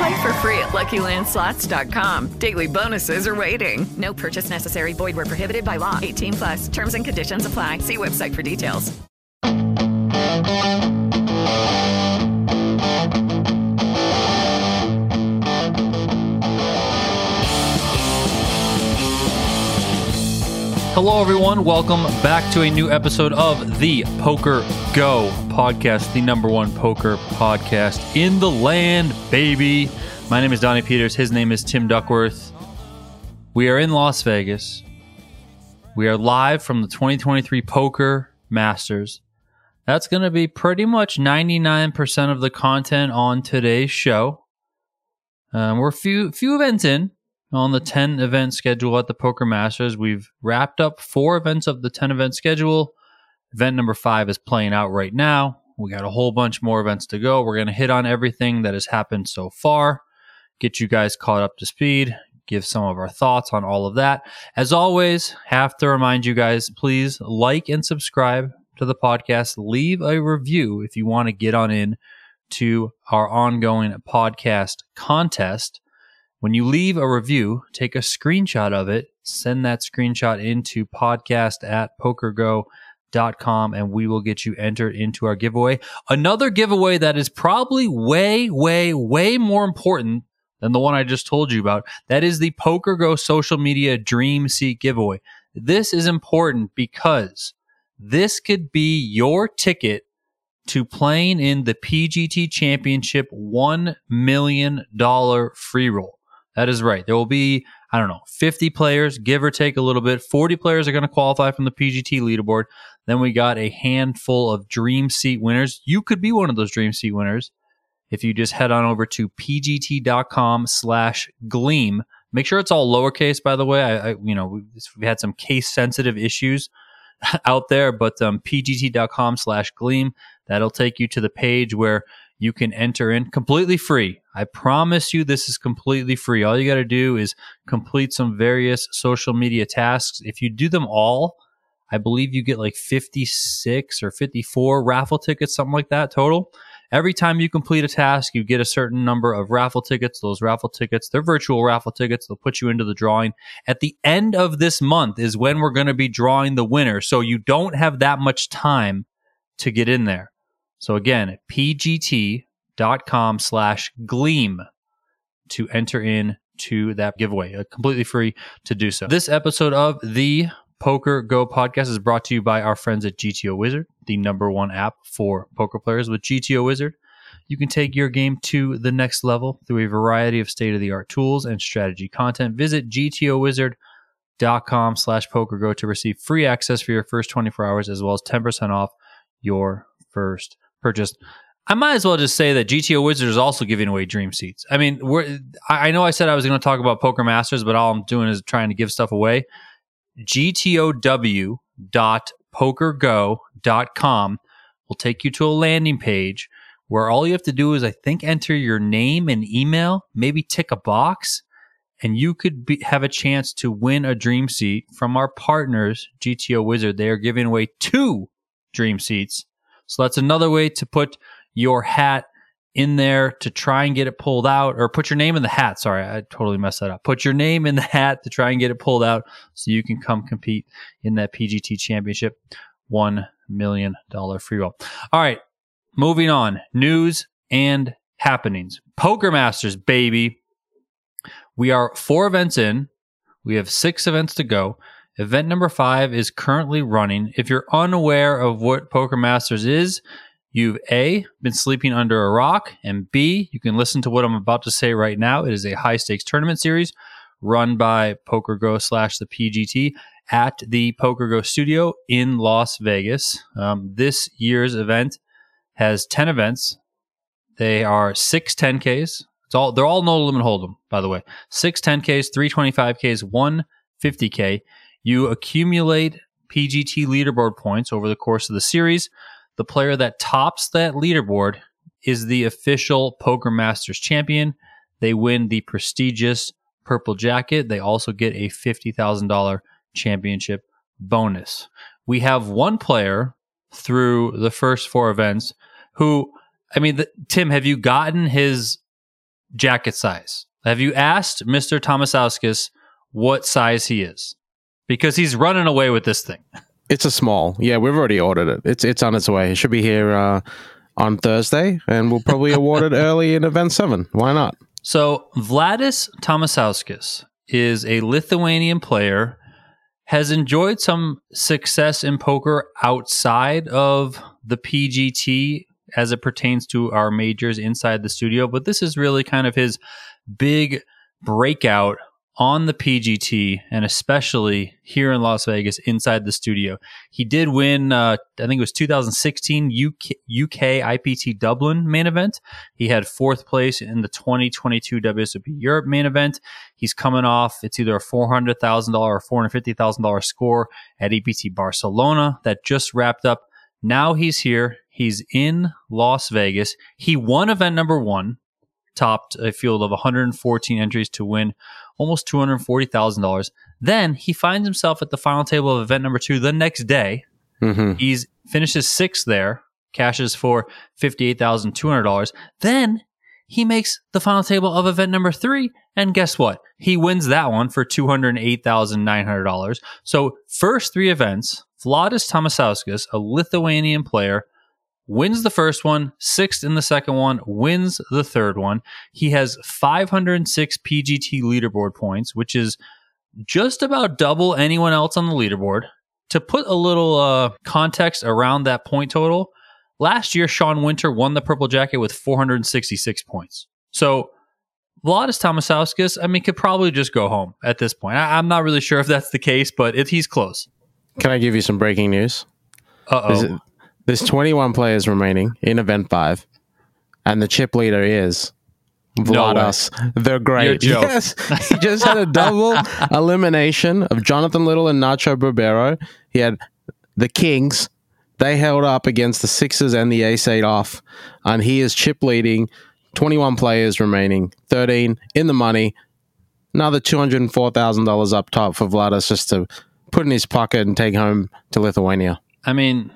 Play for free at LuckyLandSlots.com. Daily bonuses are waiting. No purchase necessary. Void where prohibited by law. 18 plus. Terms and conditions apply. See website for details. Hello, everyone. Welcome back to a new episode of the Poker Go podcast, the number one poker podcast in the land, baby. My name is Donnie Peters. His name is Tim Duckworth. We are in Las Vegas. We are live from the 2023 Poker Masters. That's going to be pretty much 99% of the content on today's show. Um, we're few, few events in on the 10 event schedule at the Poker Masters. We've wrapped up four events of the 10 event schedule. Event number five is playing out right now. We got a whole bunch more events to go. We're going to hit on everything that has happened so far, get you guys caught up to speed, give some of our thoughts on all of that. As always, have to remind you guys please like and subscribe to the podcast. Leave a review if you want to get on in to our ongoing podcast contest. When you leave a review, take a screenshot of it, send that screenshot into podcast at pokergo.com, and we will get you entered into our giveaway. Another giveaway that is probably way, way, way more important than the one I just told you about. That is the PokerGo social media dream seat giveaway. This is important because this could be your ticket to playing in the PGT Championship $1 million free roll. That is right. There will be, I don't know, 50 players, give or take a little bit. 40 players are going to qualify from the PGT leaderboard. Then we got a handful of Dream Seat winners. You could be one of those Dream Seat winners if you just head on over to pgt.com slash gleam. Make sure it's all lowercase, by the way. I, I you know, we've, we've had some case sensitive issues out there, but um, pgt.com slash gleam. That'll take you to the page where you can enter in completely free. I promise you this is completely free. All you got to do is complete some various social media tasks. If you do them all, I believe you get like 56 or 54 raffle tickets, something like that total. Every time you complete a task, you get a certain number of raffle tickets. Those raffle tickets, they're virtual raffle tickets. They'll put you into the drawing. At the end of this month is when we're going to be drawing the winner. So you don't have that much time to get in there. So again, pgt.com slash gleam to enter in to that giveaway. Uh, completely free to do so. This episode of the Poker Go podcast is brought to you by our friends at GTO Wizard, the number one app for poker players. With GTO Wizard, you can take your game to the next level through a variety of state of the art tools and strategy content. Visit GTOWizard.com slash pokergo to receive free access for your first 24 hours as well as 10% off your first purchase. I might as well just say that GTO Wizard is also giving away dream seats. I mean, I know I said I was going to talk about Poker Masters, but all I'm doing is trying to give stuff away. GTOW.pokergo.com will take you to a landing page where all you have to do is, I think, enter your name and email, maybe tick a box, and you could be, have a chance to win a dream seat from our partners, GTO Wizard. They are giving away two dream seats. So that's another way to put your hat in there to try and get it pulled out or put your name in the hat. Sorry, I totally messed that up. Put your name in the hat to try and get it pulled out so you can come compete in that PGT championship. $1 million free roll. All right, moving on. News and happenings. Poker Masters, baby. We are four events in. We have six events to go. Event number five is currently running. If you're unaware of what Poker Masters is, you've A, been sleeping under a rock, and B, you can listen to what I'm about to say right now. It is a high stakes tournament series run by Poker Go slash the PGT at the Poker Go studio in Las Vegas. Um, this year's event has 10 events. They are six 10Ks. It's all they're all no limit hold'em, by the way. Six 10Ks, three 25Ks, one 50K. You accumulate PGT leaderboard points over the course of the series. The player that tops that leaderboard is the official Poker Masters champion. They win the prestigious purple jacket. They also get a $50,000 championship bonus. We have one player through the first four events who, I mean, the, Tim, have you gotten his jacket size? Have you asked Mr. Tamasauskas what size he is? Because he's running away with this thing. It's a small. Yeah, we've already ordered it. It's it's on its way. It should be here uh, on Thursday, and we'll probably award it early in event seven. Why not? So Vladas Tamasauskas is a Lithuanian player, has enjoyed some success in poker outside of the PGT as it pertains to our majors inside the studio, but this is really kind of his big breakout on the PGT and especially here in Las Vegas inside the studio. He did win, uh, I think it was 2016 UK, UK IPT Dublin main event. He had fourth place in the 2022 WSOP Europe main event. He's coming off, it's either a $400,000 or $450,000 score at EPT Barcelona that just wrapped up. Now he's here. He's in Las Vegas. He won event number one, topped a field of 114 entries to win almost $240,000. Then he finds himself at the final table of event number two the next day. Mm-hmm. He's finishes sixth there, cashes for $58,200. Then he makes the final table of event number three. And guess what? He wins that one for $208,900. So, first three events, Vladas Tamasauskas, a Lithuanian player, wins the first one, sixth in the second one, wins the third one. He has 506 PGT leaderboard points, which is just about double anyone else on the leaderboard. To put a little uh, context around that point total, last year Sean Winter won the Purple Jacket with 466 points. So Vladas Tamasauskas, I mean, could probably just go home at this point. I- am not really sure if that's the case, but if he's close. Can I give you some breaking news? Uh oh. There's 21 players remaining in event five, and the chip leader is Vladas no the Great. Yes, he just had a double elimination of Jonathan Little and Nacho Barbero. He had the Kings. They held up against the Sixers and the Ace Eight off, and he is chip leading. 21 players remaining, 13 in the money. Another $204,000 up top for Vladas just to put in his pocket and take home to Lithuania. I mean,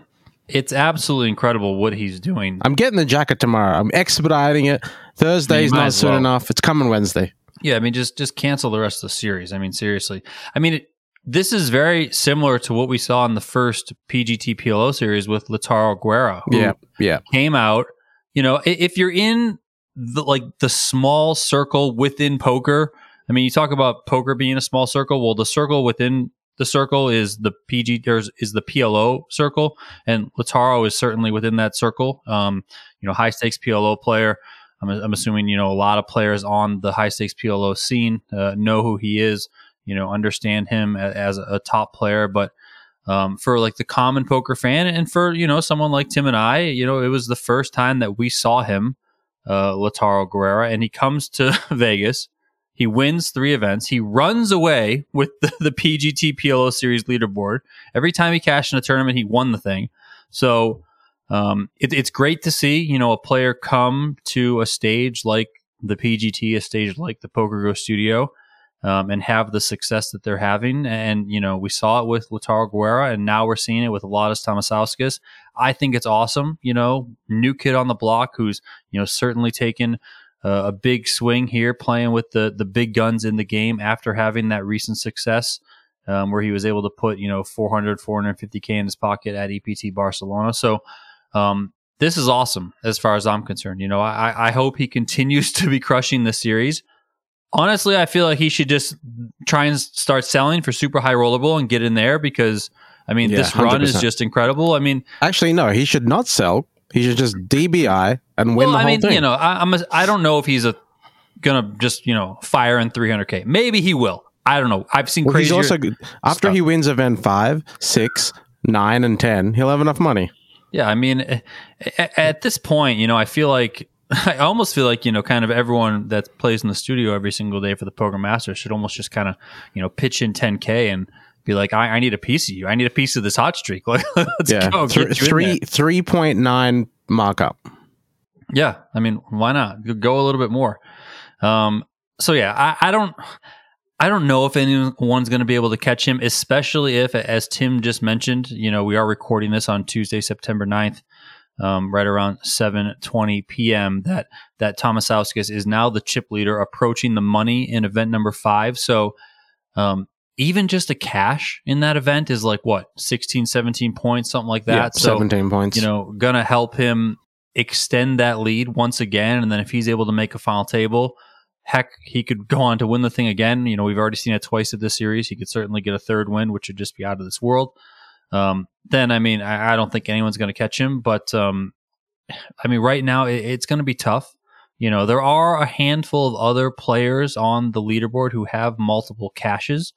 it's absolutely incredible what he's doing. I'm getting the jacket tomorrow. I'm expediting it. Thursday's not soon well. enough. It's coming Wednesday. Yeah, I mean, just just cancel the rest of the series. I mean, seriously. I mean, it, this is very similar to what we saw in the first PGT PLO series with Lautaro Guerra. yeah, yeah. Came out. You know, if you're in the like the small circle within poker, I mean, you talk about poker being a small circle. Well, the circle within the circle is the PG there's is the PLO circle, and Lautaro is certainly within that circle. Um, you know, high stakes PLO player. I'm, I'm, assuming you know a lot of players on the high stakes PLO scene uh, know who he is. You know, understand him as, as a top player, but um, for like the common poker fan, and for you know someone like Tim and I, you know, it was the first time that we saw him, uh, Lautaro Guerra, and he comes to Vegas he wins three events. He runs away with the, the PGT PLO Series leaderboard. Every time he cashed in a tournament, he won the thing. So um, it, it's great to see, you know, a player come to a stage like the PGT, a stage like the Poker Go Studio, um, and have the success that they're having. And, you know, we saw it with Lautaro Guerra, and now we're seeing it with Vladas Tamasauskas. I think it's awesome. You know, new kid on the block who's, you know, certainly taken – uh, a big swing here, playing with the the big guns in the game after having that recent success. Um, where he was able to put, you know, 400, 450K in his pocket at EPT Barcelona. So, um, this is awesome as far as I'm concerned. You know, I, I hope he continues to be crushing the series. honestly, I feel like he should just try and start selling for super high roller bowl and get in there because I mean Yeah, this run is just incredible. I mean, Actually, no, he should not sell. He should just DBI and win well, the I mean, thing. you know, I, I'm a, I don't know if he's a gonna just you know fire in 300k. Maybe he will. I don't know. I've seen well, he's crazy. also after he wins event five, six, nine, and ten, he'll have enough money. Yeah, I mean, a- a- at this point, you know, I feel like I almost feel like you know, kind of everyone that plays in the studio every single day for the program master should almost just kind of you know pitch in 10k and be like, I, I need a piece of you. I need a piece of this hot streak. Like, let's yeah, go. Thr- Get you in three three point nine markup. Yeah, I mean, why not go a little bit more? Um, so yeah, I, I don't, I don't know if anyone's going to be able to catch him, especially if, as Tim just mentioned, you know, we are recording this on Tuesday, September 9th, um, right around seven twenty p.m. That that Tamasauskas is now the chip leader, approaching the money in event number five. So, um, even just a cash in that event is like what 16 17 points something like that? Yeah, so 17 points. you know gonna help him extend that lead once again and then if he's able to make a final table heck he could go on to win the thing again. You know we've already seen it twice at this series. He could certainly get a third win which would just be out of this world. Um, then i mean I, I don't think anyone's going to catch him but um, i mean right now it, it's going to be tough. You know there are a handful of other players on the leaderboard who have multiple cashes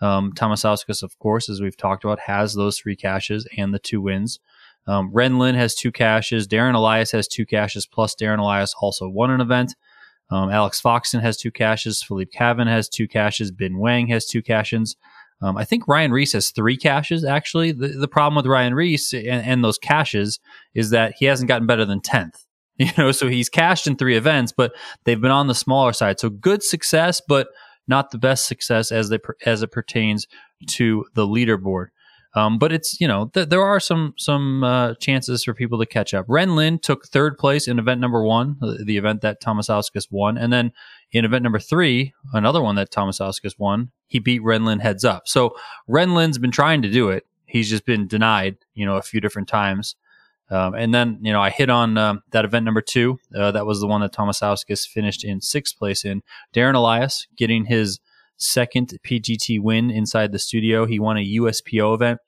um, Tamasauskas, of course, as we've talked about, has those three cashes and the two wins. Um, Ren Lin has two cashes. Darren Elias has two cashes, plus Darren Elias also won an event. Um, Alex Foxen has two cashes. Philippe Cavan has two cashes. Bin Weng has two cashes. Um, I think Ryan Riess has three cashes, actually. The, the problem with Ryan Riess and, and those cashes is that he hasn't gotten better than 10th. You know, so he's cashed in three events, but they've been on the smaller side. So good success, but not the best success as they as it pertains to the leaderboard. Um, but it's you know th- there are some some uh, chances for people to catch up. Ren Lin took third place in event number one, the, the event that Tamasauskas won, and then in event number three, another one that Tamasauskas won, he beat Ren Lin heads up. So Ren Lin's been trying to do it. He's just been denied, you know, a few different times. Um, and then, you know, I hit on um, that event number two. Uh, that was the one that Tamasauskas finished in sixth place in. Darren Elias getting his second PGT win inside the studio. He won a USPO event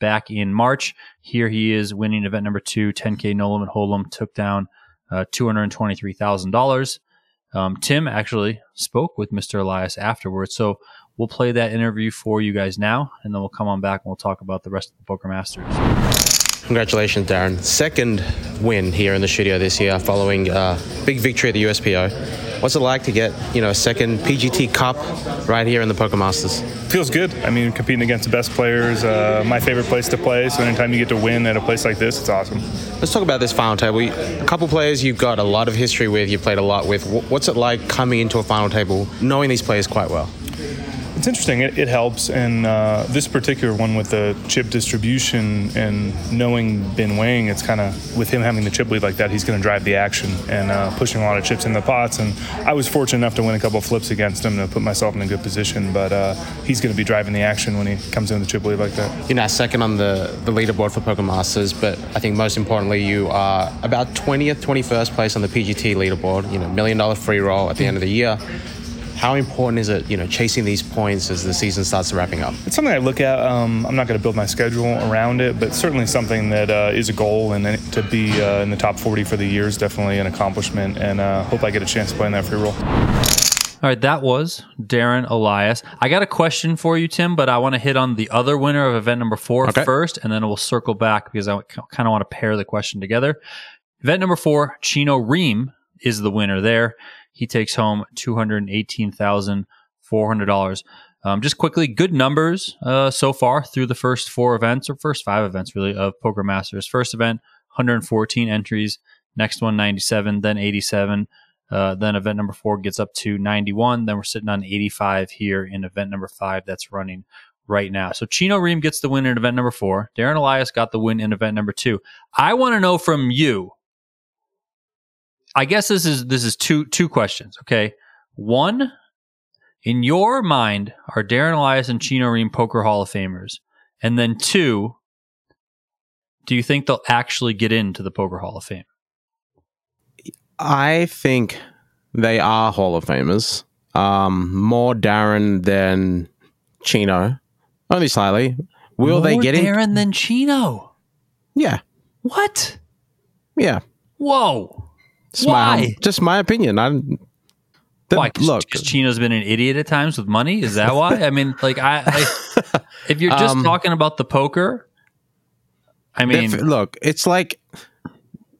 back in March. Here he is winning event number two, 10K No Limit Hold'em, took down uh, $223,000. Um, Tim actually spoke with Mr. Elias afterwards. So we'll play that interview for you guys now, and then we'll come on back and we'll talk about the rest of the Poker Masters. Congratulations, Darren. Second win here in the studio this year following uh, big victory at the USPO. What's it like to get, you know, a second PGT Cup right here in the Poker Masters? feels good. I mean, competing against the best players, uh, my favorite place to play. So anytime you get to win at a place like this, it's awesome. Let's talk about this final table. A couple players you've got a lot of history with, you played a lot with. What's it like coming into a final table knowing these players quite well? Interesting. It, it helps, and uh, this particular one with the chip distribution and knowing Ben Wang, it's kind of with him having the chip lead like that, he's going to drive the action and uh, pushing a lot of chips in the pots. And I was fortunate enough to win a couple flips against him to put myself in a good position. But uh, he's going to be driving the action when he comes in with the chip lead like that. You're now second on the, the leaderboard for Poker Masters, but I think most importantly, you are about 20th, 21st place on the PGT leaderboard. You know, million dollar free roll at the end of the year. How important is it, you know, chasing these points as the season starts wrapping up? It's something I look at. Um, I'm not going to build my schedule around it, but certainly something that uh, is a goal. And to be uh, in the top 40 for the year is definitely an accomplishment. And uh, hope I get a chance to play in that free roll. All right, that was Darren Elias. I got a question for you, Tim, but I want to hit on the other winner of event number four first, Okay. and then we'll circle back because I kind of want to pair the question together. Event number four, Chino Rheem is the winner there. He takes home two hundred eighteen thousand four hundred dollars. Um, just quickly, good numbers uh, so far through the first four events or first five events really of Poker Masters. First event, 114 entries. Next one, 97, then 87. Uh, then event number four gets up to 91. Then we're sitting on 85 here in event number five that's running right now. So Chino Rheem gets the win in event number four. Darren Elias got the win in event number two. I want to know from you. I guess this is this is two two questions. Okay, one, in your mind, are Darren Elias and Chino Rheem Poker Hall of Famers? And then two, do you think they'll actually get into the Poker Hall of Fame? I think they are Hall of Famers. um, more Darren than Chino, only slightly. Will More they get in? Darren than Chino? Yeah, What? yeah. Whoa. It's my- Why? just my opinion. I the, Why? Cause, look, 'cause Chino's been an idiot at times with money. Is that why? I mean, like, I, I if you're just Um, talking about the poker, I mean, If- look, it's like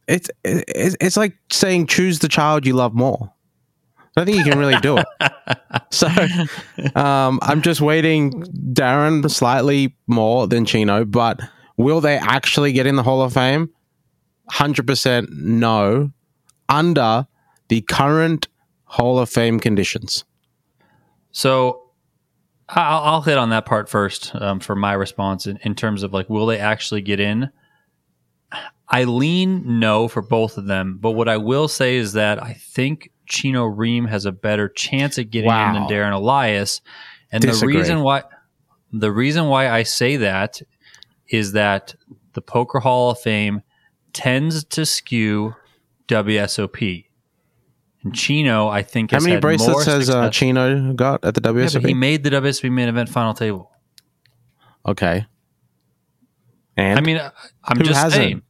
it's it's it's like saying choose the child you love more. I don't think you can really do it. so um, I'm just waiting Darren slightly more than Chino, but will they actually get in the Hall of Fame? Hundred percent no. Under the current Hall of Fame conditions. So I'll, I'll hit on that part first um, for my response in, in terms of like, will they actually get in? I lean no for both of them, but what I will say is that I think Chino Rheem has a better chance at getting in than Darren Elias, and Disagree. the reason why the reason why I say that is that the Poker Hall of Fame tends to skew WSOP. And Chino, I think, How has many bracelets has uh, Chino got at the yeah, WSOP? but he made the WSOP main event final table. okay. And I mean, I'm just hasn't? saying.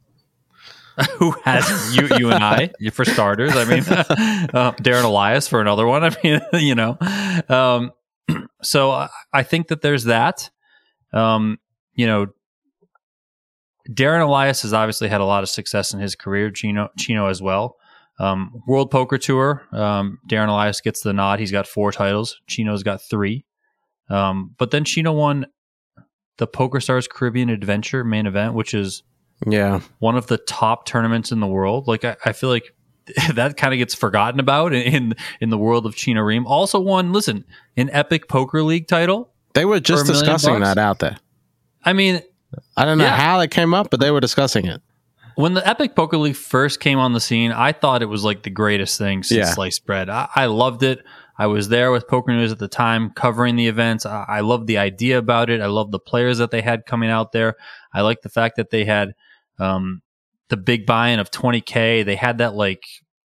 Who has you? You and I, for starters. I mean, uh, Darren Elias for another one. I mean, you know. Um, so I- I think that there's that. Um, you know, Darren Elias has obviously had a lot of success in his career. Chino, Chino as well. Um, World Poker Tour. Um, Darren Elias gets the nod. He's got four titles. Chino's got three. Um, but then Chino won the Poker Stars Caribbean Adventure main event, which is yeah, one of the top tournaments in the world. Like I, I feel like that kind of gets forgotten about in, in in the world of Chino Rheem. Also won, listen, an Epic Poker League title. they were just discussing bucks? that out there. I mean, I don't know Yeah. how that came up, but they were discussing it. when the Epic Poker League first came on the scene, I thought it was like the greatest thing since Yeah. sliced bread. I, I loved it. I was there with Poker News at the time, covering the events. I, I loved the idea about it. I loved the players that they had coming out there. I liked the fact that they had um, the big buy-in of 20k. They had that like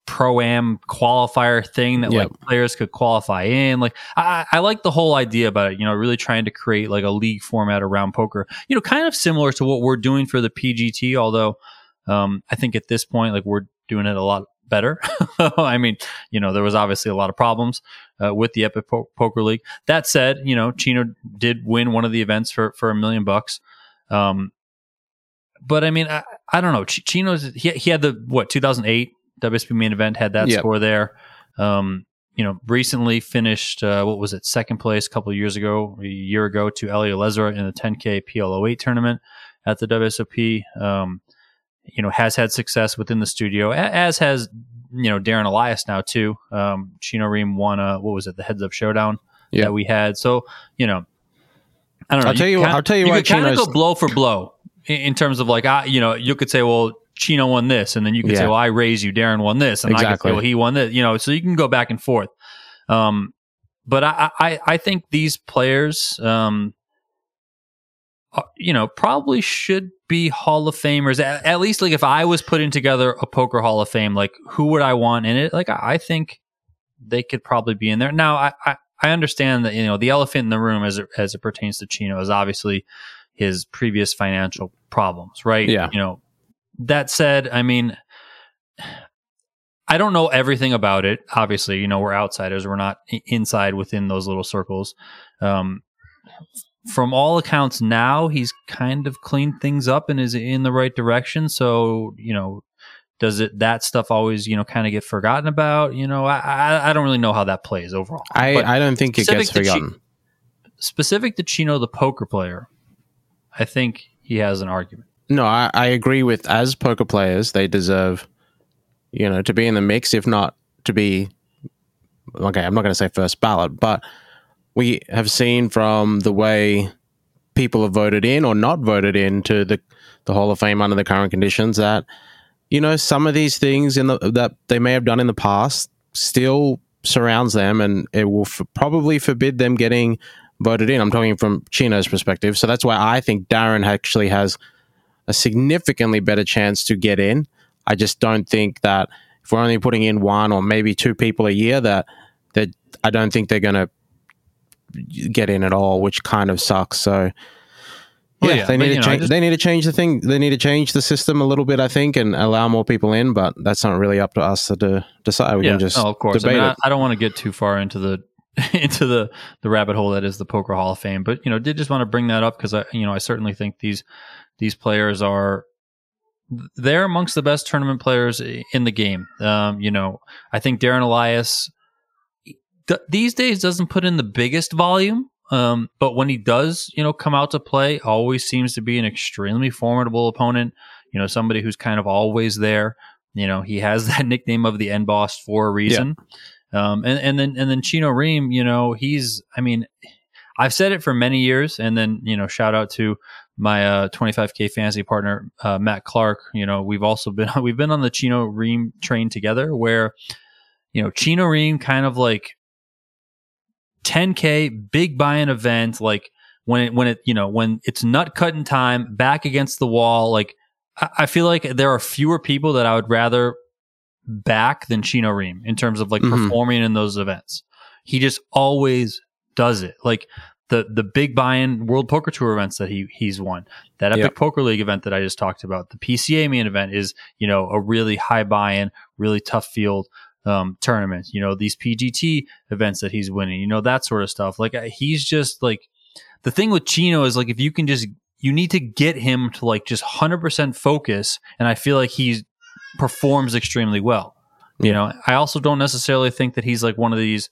pro am qualifier thing that Yep. like players could qualify in. Like I, I like the whole idea about it. You know, really trying to create like a league format around poker. You know, kind of similar to what we're doing for the PGT. Although um, I think at this point, like we're doing it a lot better. I mean, you know, there was obviously a lot of problems uh, with the Epic po- Poker League. That said, you know, Chino did win one of the events for for a million bucks. Um, but I mean, I, I don't know. Ch- Chino's he, he had the what 2008 WSB main event had that Yep. score there. Um, you know, recently finished uh, what was it second place a couple of years ago, a year ago to Eli Elezra in the 10K PLO8 tournament at the WSOP. Um, you know, has had success within the studio, as has you know Darren Elias now too. Um, Chino Rheem won a what was it the Heads Up Showdown Yeah. that we had. So you know, I don't know. I'll tell you kinda- I'll tell you why could kind of go blow for blow in, in terms of like, I, you know, you could say, well, Chino won this, and then you could say, well, I raised you, Darren won this, and I could say, well, he won this. You know, so you can go back and forth. Um, but I, I, I think these players, um, uh, you know, probably should be Hall of Famers. At, at least, like, if I was putting together a poker Hall of Fame, like, who would I want in it? Like, I, I think they could probably be in there. Now, I, I, I understand that you know the elephant in the room as it, as it pertains to Chino is obviously his previous financial problems, right? Yeah. You know, that said, I mean, I don't know everything about it. Obviously, you know, we're outsiders. We're not inside within those little circles. Um, from all accounts, now he's kind of cleaned things up and is in the right direction. So, you know, does it that stuff always, you know, kind of get forgotten about? You know, I I, I don't really know how that plays overall. I, But I don't think it gets to Chi- forgotten. specific to Chino, the poker player, I think he has an argument. No, I, I agree with as poker players, they deserve, you know, to be in the mix, if not to be okay, I'm not gonna say first ballot, but we have seen from the way people have voted in or not voted in to the, the Hall of Fame under the current conditions that, you know, some of these things in the that they may have done in the past still surrounds them and it will f- probably forbid them getting voted in. I'm talking from Chino's perspective. So that's why I think Darren actually has a significantly better chance to get in. I just don't think that if we're only putting in one or maybe two people a year, that that I don't think they're going to get in at all, which kind of sucks. So. Yeah, Well, yeah, they need to know, change. just- They need to change the thing. They need to change the system a little bit, I think, and allow more people in. But that's not really up to us to de- decide. We yeah, can just oh, of course. I, debate mean, I. I don't want to get too far into the into the the rabbit hole that is the poker Hall of Fame, but you know, did just want to bring that up because I, you know, I certainly think these these players are they're amongst the best tournament players in the game. Um, you know, I think Darren Elias th- these days doesn't put in the biggest volume. Um, but when he does, you know, come out to play, always seems to be an extremely formidable opponent. You know, somebody who's kind of always there. You know, he has that nickname of the end boss for a reason. Um, and, and then and then Chino Rheem, you know, he's I mean, I've said it for many years, and then you know, shout out to my uh, 25k fantasy partner uh, Matt Clark. You know, we've also been we've been on the Chino Rheem train together, where you know Chino Rheem kind of like 10k big buy-in event, like when it when it you know when it's nut cutting time, back against the wall, like. I I feel like there are fewer people that I would rather back than Chino Rheem in terms of like Mhm. performing in those events. He just always does it. Like the the big buy-in World Poker Tour events that he he's won, that Epic Yep. Poker League event that I just talked about, the PCA main event is you know a really high buy-in, really tough field um, tournament. You know these PGT events that he's winning, you know that sort of stuff. Like uh, he's just like the thing with Chino is like if you can just you need to get him to like just 100% focus and I feel like he performs extremely well. You know, I also don't necessarily think that he's like one of these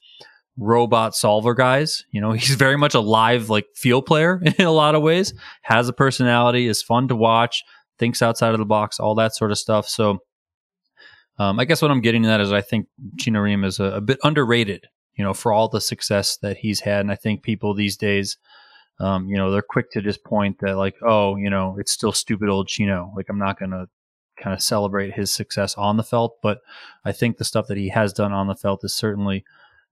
robot solver guys. You know, he's very much a live like field player in a lot of ways, has a personality, is fun to watch, thinks outside of the box, all that sort of stuff. So um, I guess what I'm getting at is I think Chino Rheem is a, a bit underrated, you know, for all the success that he's had. And I think people these days, um, you know, they're quick to just point that like, oh, you know, it's still stupid old Chino. Like I'm not going to kind of celebrate his success on the felt, but I think the stuff that he has done on the felt is certainly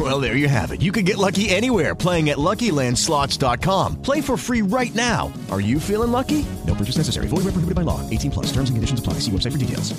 Well, there you have it. You can get lucky anywhere playing at LuckyLandSlots.com. Play for free right now. Are you feeling lucky? No purchase necessary. Void where prohibited by law. 18 plus. Terms and conditions apply. See website for details.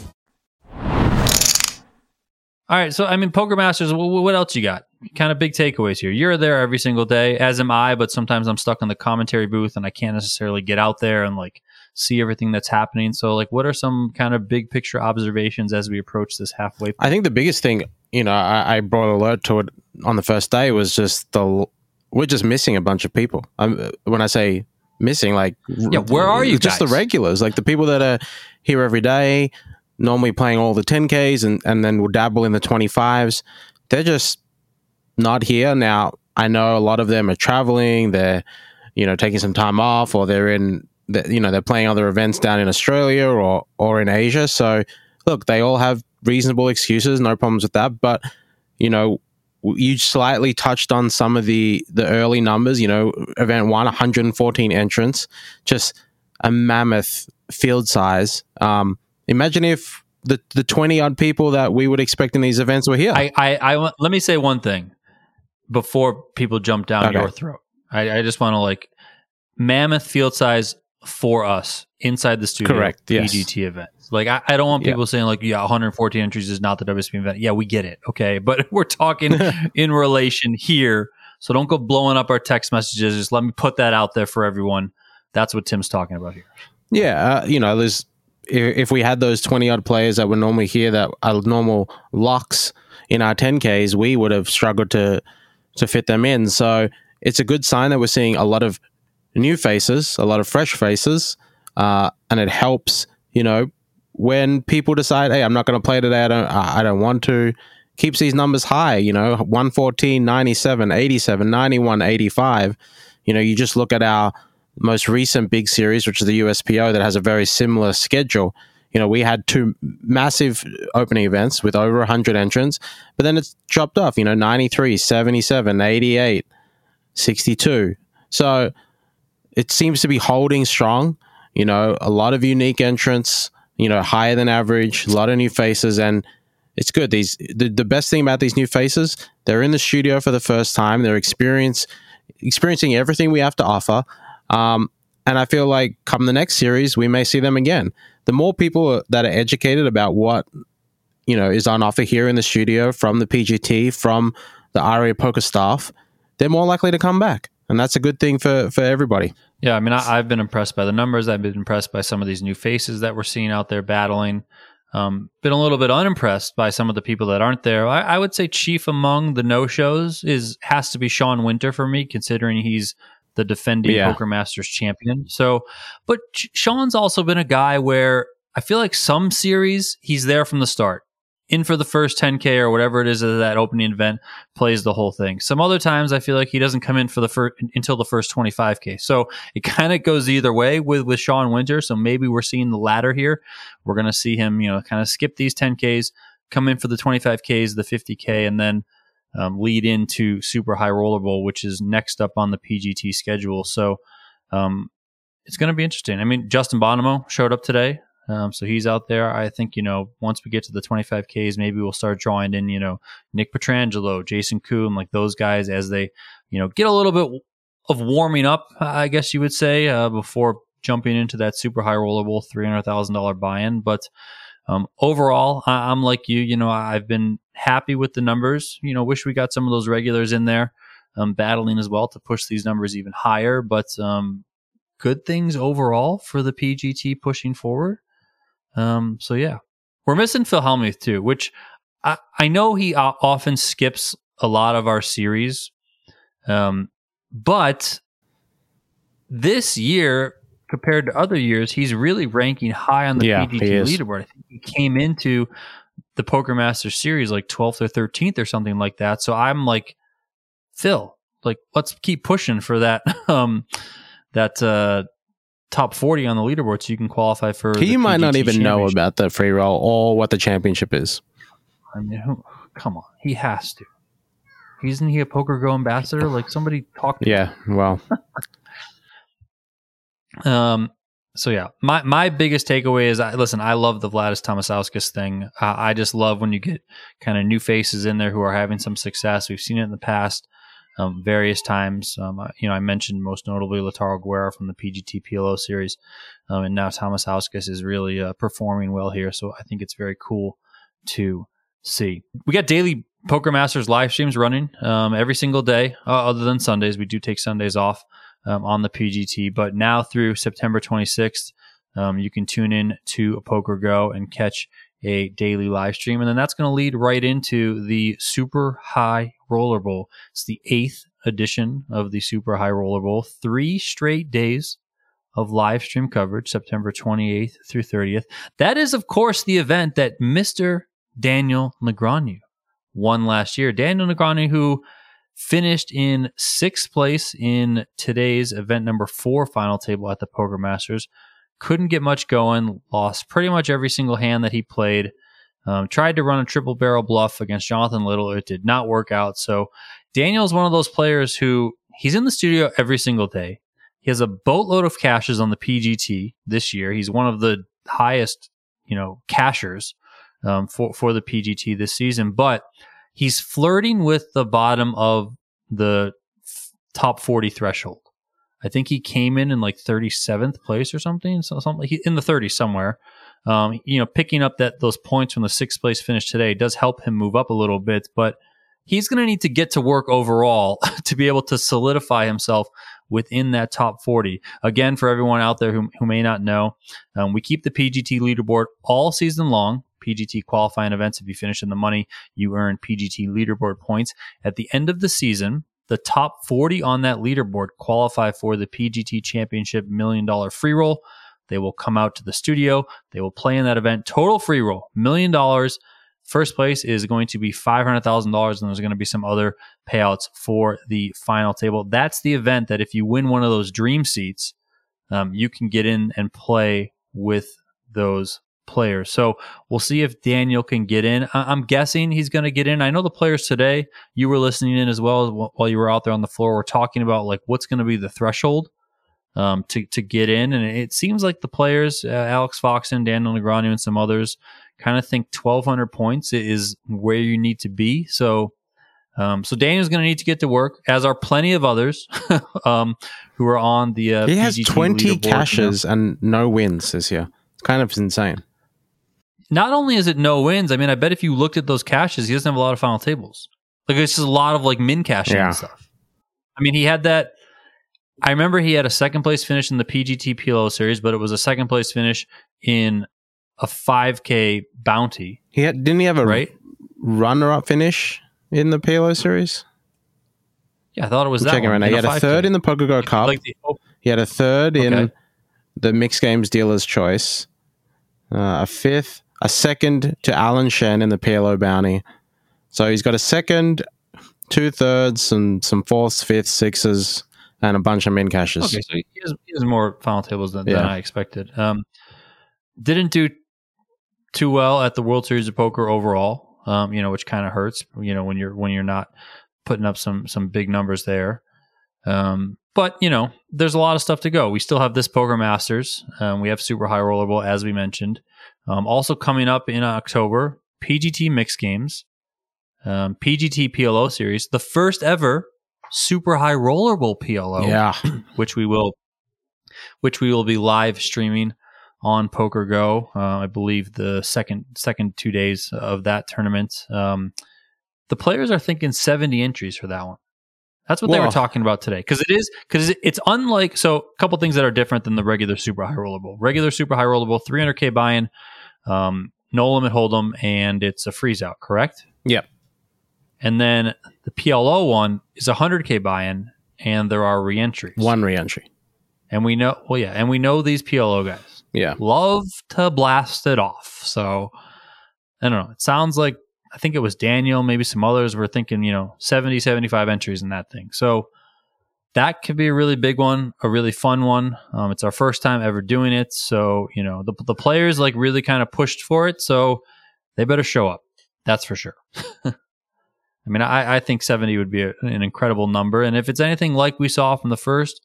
All right, so I mean, Poker Masters. wh- wh- What else you got? Kind of big takeaways here. You're there every single day, as am I. But sometimes I'm stuck in the commentary booth, and I can't necessarily get out there and like see everything that's happening. So, like, what are some kind of big picture observations as we approach this halfway? I think the biggest thing, you know, I, I brought alert to it on the first day was just the we're just missing a bunch of people. Um, when I say missing, like Yeah, where are you Just the regulars, like the people that are here every day, normally playing all the 10ks and and then will dabble in the 25s. They're just not here now. I know a lot of them are traveling. They're you know taking some time off, or they're in you know they're playing other events down in Australia or or in Asia. So look, they all have reasonable excuses, no problems with that. But you know, you slightly touched on some of the the early numbers. You know, event one, 114 entrants, just a mammoth field size. Um, imagine if the the 20 odd people that we would expect in these events were here. I, I, I let me say one thing before people jump down Okay. your throat. I, I just want to like mammoth field size for us inside the studio. Correct, yes. PGT events. Like I, I don't want Yeah. people saying like, yeah, 114 entries is not the WSP event. Yeah, we get it. Okay, but we're talking in relation here. So don't go blowing up our text messages. Just let me put that out there for everyone. That's what Tim's talking about here. Yeah, uh, you know, there's if, if we had those twenty odd players that were normally here that are normal locks in our 10ks, we would have struggled to to fit them in. So it's a good sign that we're seeing a lot of new faces, a lot of fresh faces, uh, and it helps. You know, when people decide, hey, I'm not going to play today. I don't. I don't want to. Keeps these numbers high. You know, 114, 97, 87, 91, 85. You know, you just look at our most recent big series, which is the USPO, that has a very similar schedule. You know, we had two massive opening events with over 100 entrants, but then it's dropped off, you know, 93, 77, 88, 62. So it seems to be holding strong. You know, a lot of unique entrants. You know, higher than average. A lot of new faces, and it's good. These the, the best thing about these new faces, they're in the studio for the first time. They're experience experiencing everything we have to offer. Um, and I feel like come the next series, we may see them again. The more people that are educated about what you know is on offer here in the studio from the PGT, from the Aria Poker staff, they're more likely to come back, and that's a good thing for for everybody. Yeah, I mean, I, have been impressed by the numbers. I've been impressed by some of these new faces that we're seeing out there battling. Um, been a little bit unimpressed by some of the people that aren't there. I, I would say chief among the no shows is has to be Sean Winter for me, considering he's the defending yeah. Poker Masters champion. So, but Sean's also been a guy where I feel like some series he's there from the start in for the first 10k or whatever it is that opening event plays the whole thing. Some other times i feel like he doesn't come in for the first until the first 25k so it kind of goes either way with with sean winter. So maybe we're seeing the latter here. We're going to see him you know kind of skip these 10ks come in for the 25ks the 50k and then um, lead into super high roller bowl which is next up on the pgt schedule. So um, it's going to be interesting. I mean justin bonomo showed up today um, so he's out there. I think, you know, once we get to the 25Ks, maybe we'll start drawing in, you know, Nick Petrangelo, Jason Koon, like those guys as they, you know, get a little bit of warming up, I guess you would say, uh, before jumping into that super high roller bowl $300,000 buy in. But um, overall, I- I'm like you, you know, I've been happy with the numbers. You know, wish we got some of those regulars in there um, battling as well to push these numbers even higher. But um, good things overall for the PGT pushing forward. Um, so yeah, we're missing Phil Hellmuth too, which I, I know he often skips a lot of our series. Um, but this year, compared to other years, he's really ranking high on the yeah, PGT leaderboard. I think he came into the Poker Master series like 12th or 13th or something like that. So I'm like, Phil, like let's keep pushing for that um that uh top 40 on the leaderboard so you can qualify for he might not even know about the free roll or what the championship is. I mean who, come on. He has to. Isn't he a poker go ambassador? Like somebody talked to yeah well. Um so yeah. My my biggest takeaway is I, listen i love the vladas tamasauskas thing. Uh, i just love when you get kind of new faces in there who are having some success. We've seen it in the past um, various times. Um, you know, I mentioned most notably Lautaro Guerra from the PGT PLO series, um, and now Tamasauskas is really uh, performing well here. So I think it's very cool to see. We got daily Poker Masters live streams running um, every single day, uh, other than Sundays. We do take Sundays off um, on the PGT, but now through September 26th, um, you can tune in to a Poker Go and catch a daily live stream. And then that's going to lead right into the Super High Roller Bowl. It's the eighth edition of the Super High Roller Bowl. Three straight days of live stream coverage, September 28th through 30th. That is, of course, the event that Mr. Daniel Negreanu won last year. Daniel Negreanu, who finished in sixth place in today's event number four final table at the Poker Masters couldn't get much going, lost pretty much every single hand that he played. Um, tried to run a triple barrel bluff against Jonathan Little. It did not work out. So Daniel is one of those players who he's in the studio every single day. He has a boatload of cashes on the PGT this year. He's one of the highest, you know, cashers um, for for the PGT this season. But he's flirting with the bottom of the f- top forty threshold. I think he came in in like 37th place or something, so something in the 30s somewhere. Um, you know, picking up that those points from the sixth place finish today does help him move up a little bit, but he's going to need to get to work overall to be able to solidify himself within that top 40. Again, for everyone out there who, who may not know, um, we keep the PGT leaderboard all season long. PGT qualifying events. If you finish in the money, you earn PGT leaderboard points. At the end of the season, the top 40 on that leaderboard qualify for the PGT Championship Million Dollar Free Roll. They will come out to the studio. They will play in that event. Total free roll, million dollars. First place is going to be $500,000, and there's going to be some other payouts for the final table. That's the event that if you win one of those dream seats, um, you can get in and play with those players. So we'll see if Daniel can get in. I- am guessing he's going to get in. I know the players today, you were listening in as well while you were out there on the floor, were talking about like what's going to be the threshold um, to to get in, and it seems like the players, uh, Alex and Daniel Negreanu, and some others, kind of think 1,200 points is where you need to be. So. Um, so Daniel's going to need to get to work, as are plenty of others um, who are on the. Uh, he has PGT 20 leaderboard cashes now. and no wins this year. It's kind of insane. Not only is it no wins, I mean, I bet if you looked at those cashes, he doesn't have a lot of final tables. Like it's just a lot of like min cashing Yeah. and stuff. I mean, he had that. I remember he had a second place finish in the PGT PLO series, but it was a second place finish in a 5K bounty. He had, didn't he have a Right? runner-up finish in the PLO series? Yeah, I thought it was I'm that checking one, right now. He had a 5K. third in the PokerGo Cup. Like the, oh, He had a third in the Mixed Games Dealers Choice, uh, a fifth, a second to Alan Shen in the PLO Bounty. So he's got a second, two thirds, and some fourths, fifths, sixes, and a bunch of min cashes. okay, so he has, he has more final tables than, than I expected. Um, didn't do too well at the World Series of Poker overall. Um, you know, which kind of hurts. You know, when you're when you're not putting up some some big numbers there. Um, but you know, there's a lot of stuff to go. We still have this Poker Masters. Um, we have Super High Roller Bowl, as we mentioned. Um, also coming up in October, PGT Mix Games, um, PGT PLO Series, the first ever Super High Roller Bowl PLO Yeah. which we will which we will be live streaming on Poker Go. Uh, I believe the second second two days of that tournament. Um, the players are thinking seventy entries for that one. That's what they were talking about today because it is because it's unlike so a couple things that are different than the regular super high roller bowl. Regular super high roller bowl, 300k buy-in, um, no limit hold'em, and it's a freeze out. Correct. Yep. And then the PLO one is a 100k buy-in, and there are reentries. One reentry. And we know, well, yeah, and we know these PLO guys Yeah. love to blast it off. So I don't know. It sounds like I think it was Daniel, maybe some others were thinking, you know, 70, 75 entries in that thing. So that could be a really big one, a really fun one. Um, it's our first time ever doing it. So, you know, the, the players like really kind of pushed for it. So they better show up. That's for sure. I mean, I, I think 70 would be a, an incredible number. And if it's anything like we saw from the first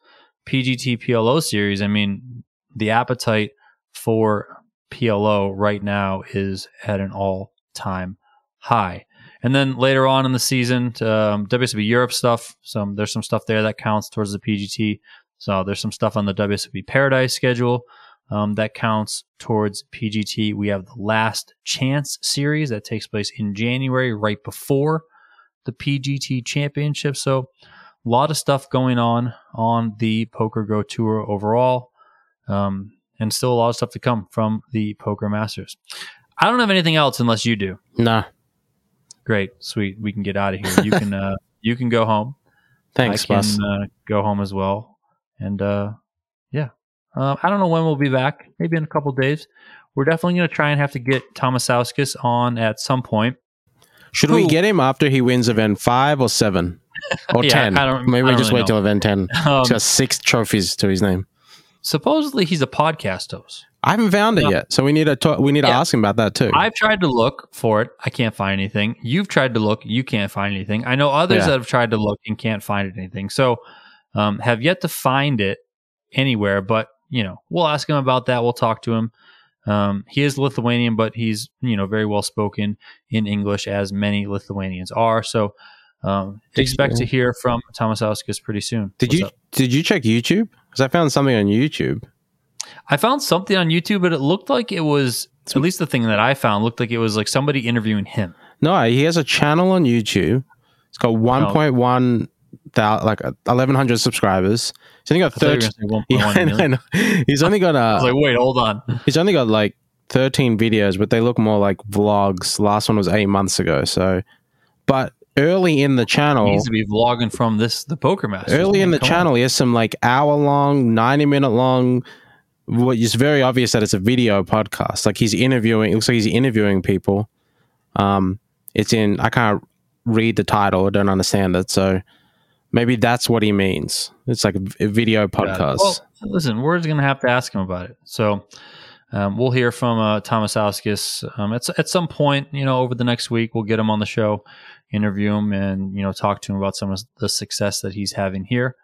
PGT PLO series, I mean, the appetite for PLO right now is at an all time high. And then later on in the season, um, WSOP Europe stuff. Some there's some stuff there that counts towards the PGT. So there's some stuff on the WSOP Paradise schedule um, that counts towards PGT. We have the Last Chance series that takes place in January, right before the PGT Championship. So a lot of stuff going on on the Poker Go Tour overall, um, and still a lot of stuff to come from the Poker Masters. I don't have anything else unless you do. Nah. Great, sweet. We can get out of here. You can uh, you can go home. Thanks, I can Bus. uh, go home as well. And uh, yeah, uh, I don't know when we'll be back. Maybe in a couple days. We're definitely going to try and have to get Tamasauskas on at some point. Should we get him after he wins event five or seven? Or Yeah, ten? I don't- Maybe we just really wait till event ten. Um, He's got six trophies to his name. Supposedly he's a podcast host. I haven't found it No. yet, so we need to talk, we need to ask him about that too. I've tried to look for it. I can't find anything. You've tried to look. You can't find anything. I know others Yeah. that have tried to look and can't find anything. So, um, have yet to find it anywhere. But you know, we'll ask him about that. We'll talk to him. Um, he is Lithuanian, but he's you know very well spoken in English, as many Lithuanians are. So, um, expect you- to hear from Tamasauskas pretty soon. did What's you up? did you check YouTube? Because I found something on YouTube. I found something on YouTube, but it looked like it was at least the thing that I found looked like it was like somebody interviewing him. No, he has a channel on YouTube. It's got one point one thou like eleven hundred subscribers. He's only got I thought you were thirteen. gonna say 1.1 Yeah, I know, million. I know. He's only got I was uh, like, wait, hold on. he's only got like thirteen videos, but they look more like vlogs. Last one was eight months ago. So, but early in the He channel, needs to be vlogging from this the poker master. early in the channel, he has some like hour long, ninety minute long. What is very obvious that it's a video podcast. Like he's interviewing. It looks like he's interviewing people. Um, it's in. I can't read the title. I don't understand it. So maybe that's what he means. It's like a video podcast. Well, listen, we're going to have to ask him about it. So um, we'll hear from uh, Tamasauskas um, at, at some point, you know, over the next week. We'll get him on the show, interview him, and, you know, talk to him about some of the success that he's having here.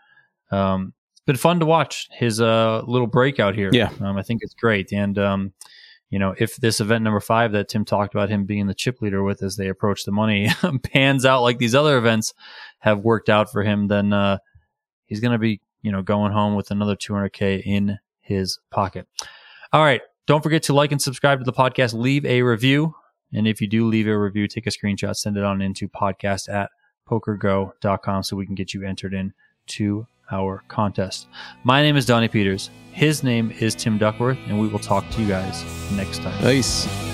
Um, it's been fun to watch his uh, little breakout here. Yeah. Um, I think it's great. And, um, you know, if this event number five that Tim talked about him being the chip leader with as they approach the money pans out like these other events have worked out for him, then uh, he's going to be, you know, going home with another 200K in his pocket. All right. Don't forget to like and subscribe to the podcast. Leave a review. And if you do leave a review, take a screenshot, send it on into podcast at pokergo.com so we can get you entered in to our contest. My name is Donnie Peters. His name is Tim Duckworth, and we will talk to you guys next time. Peace.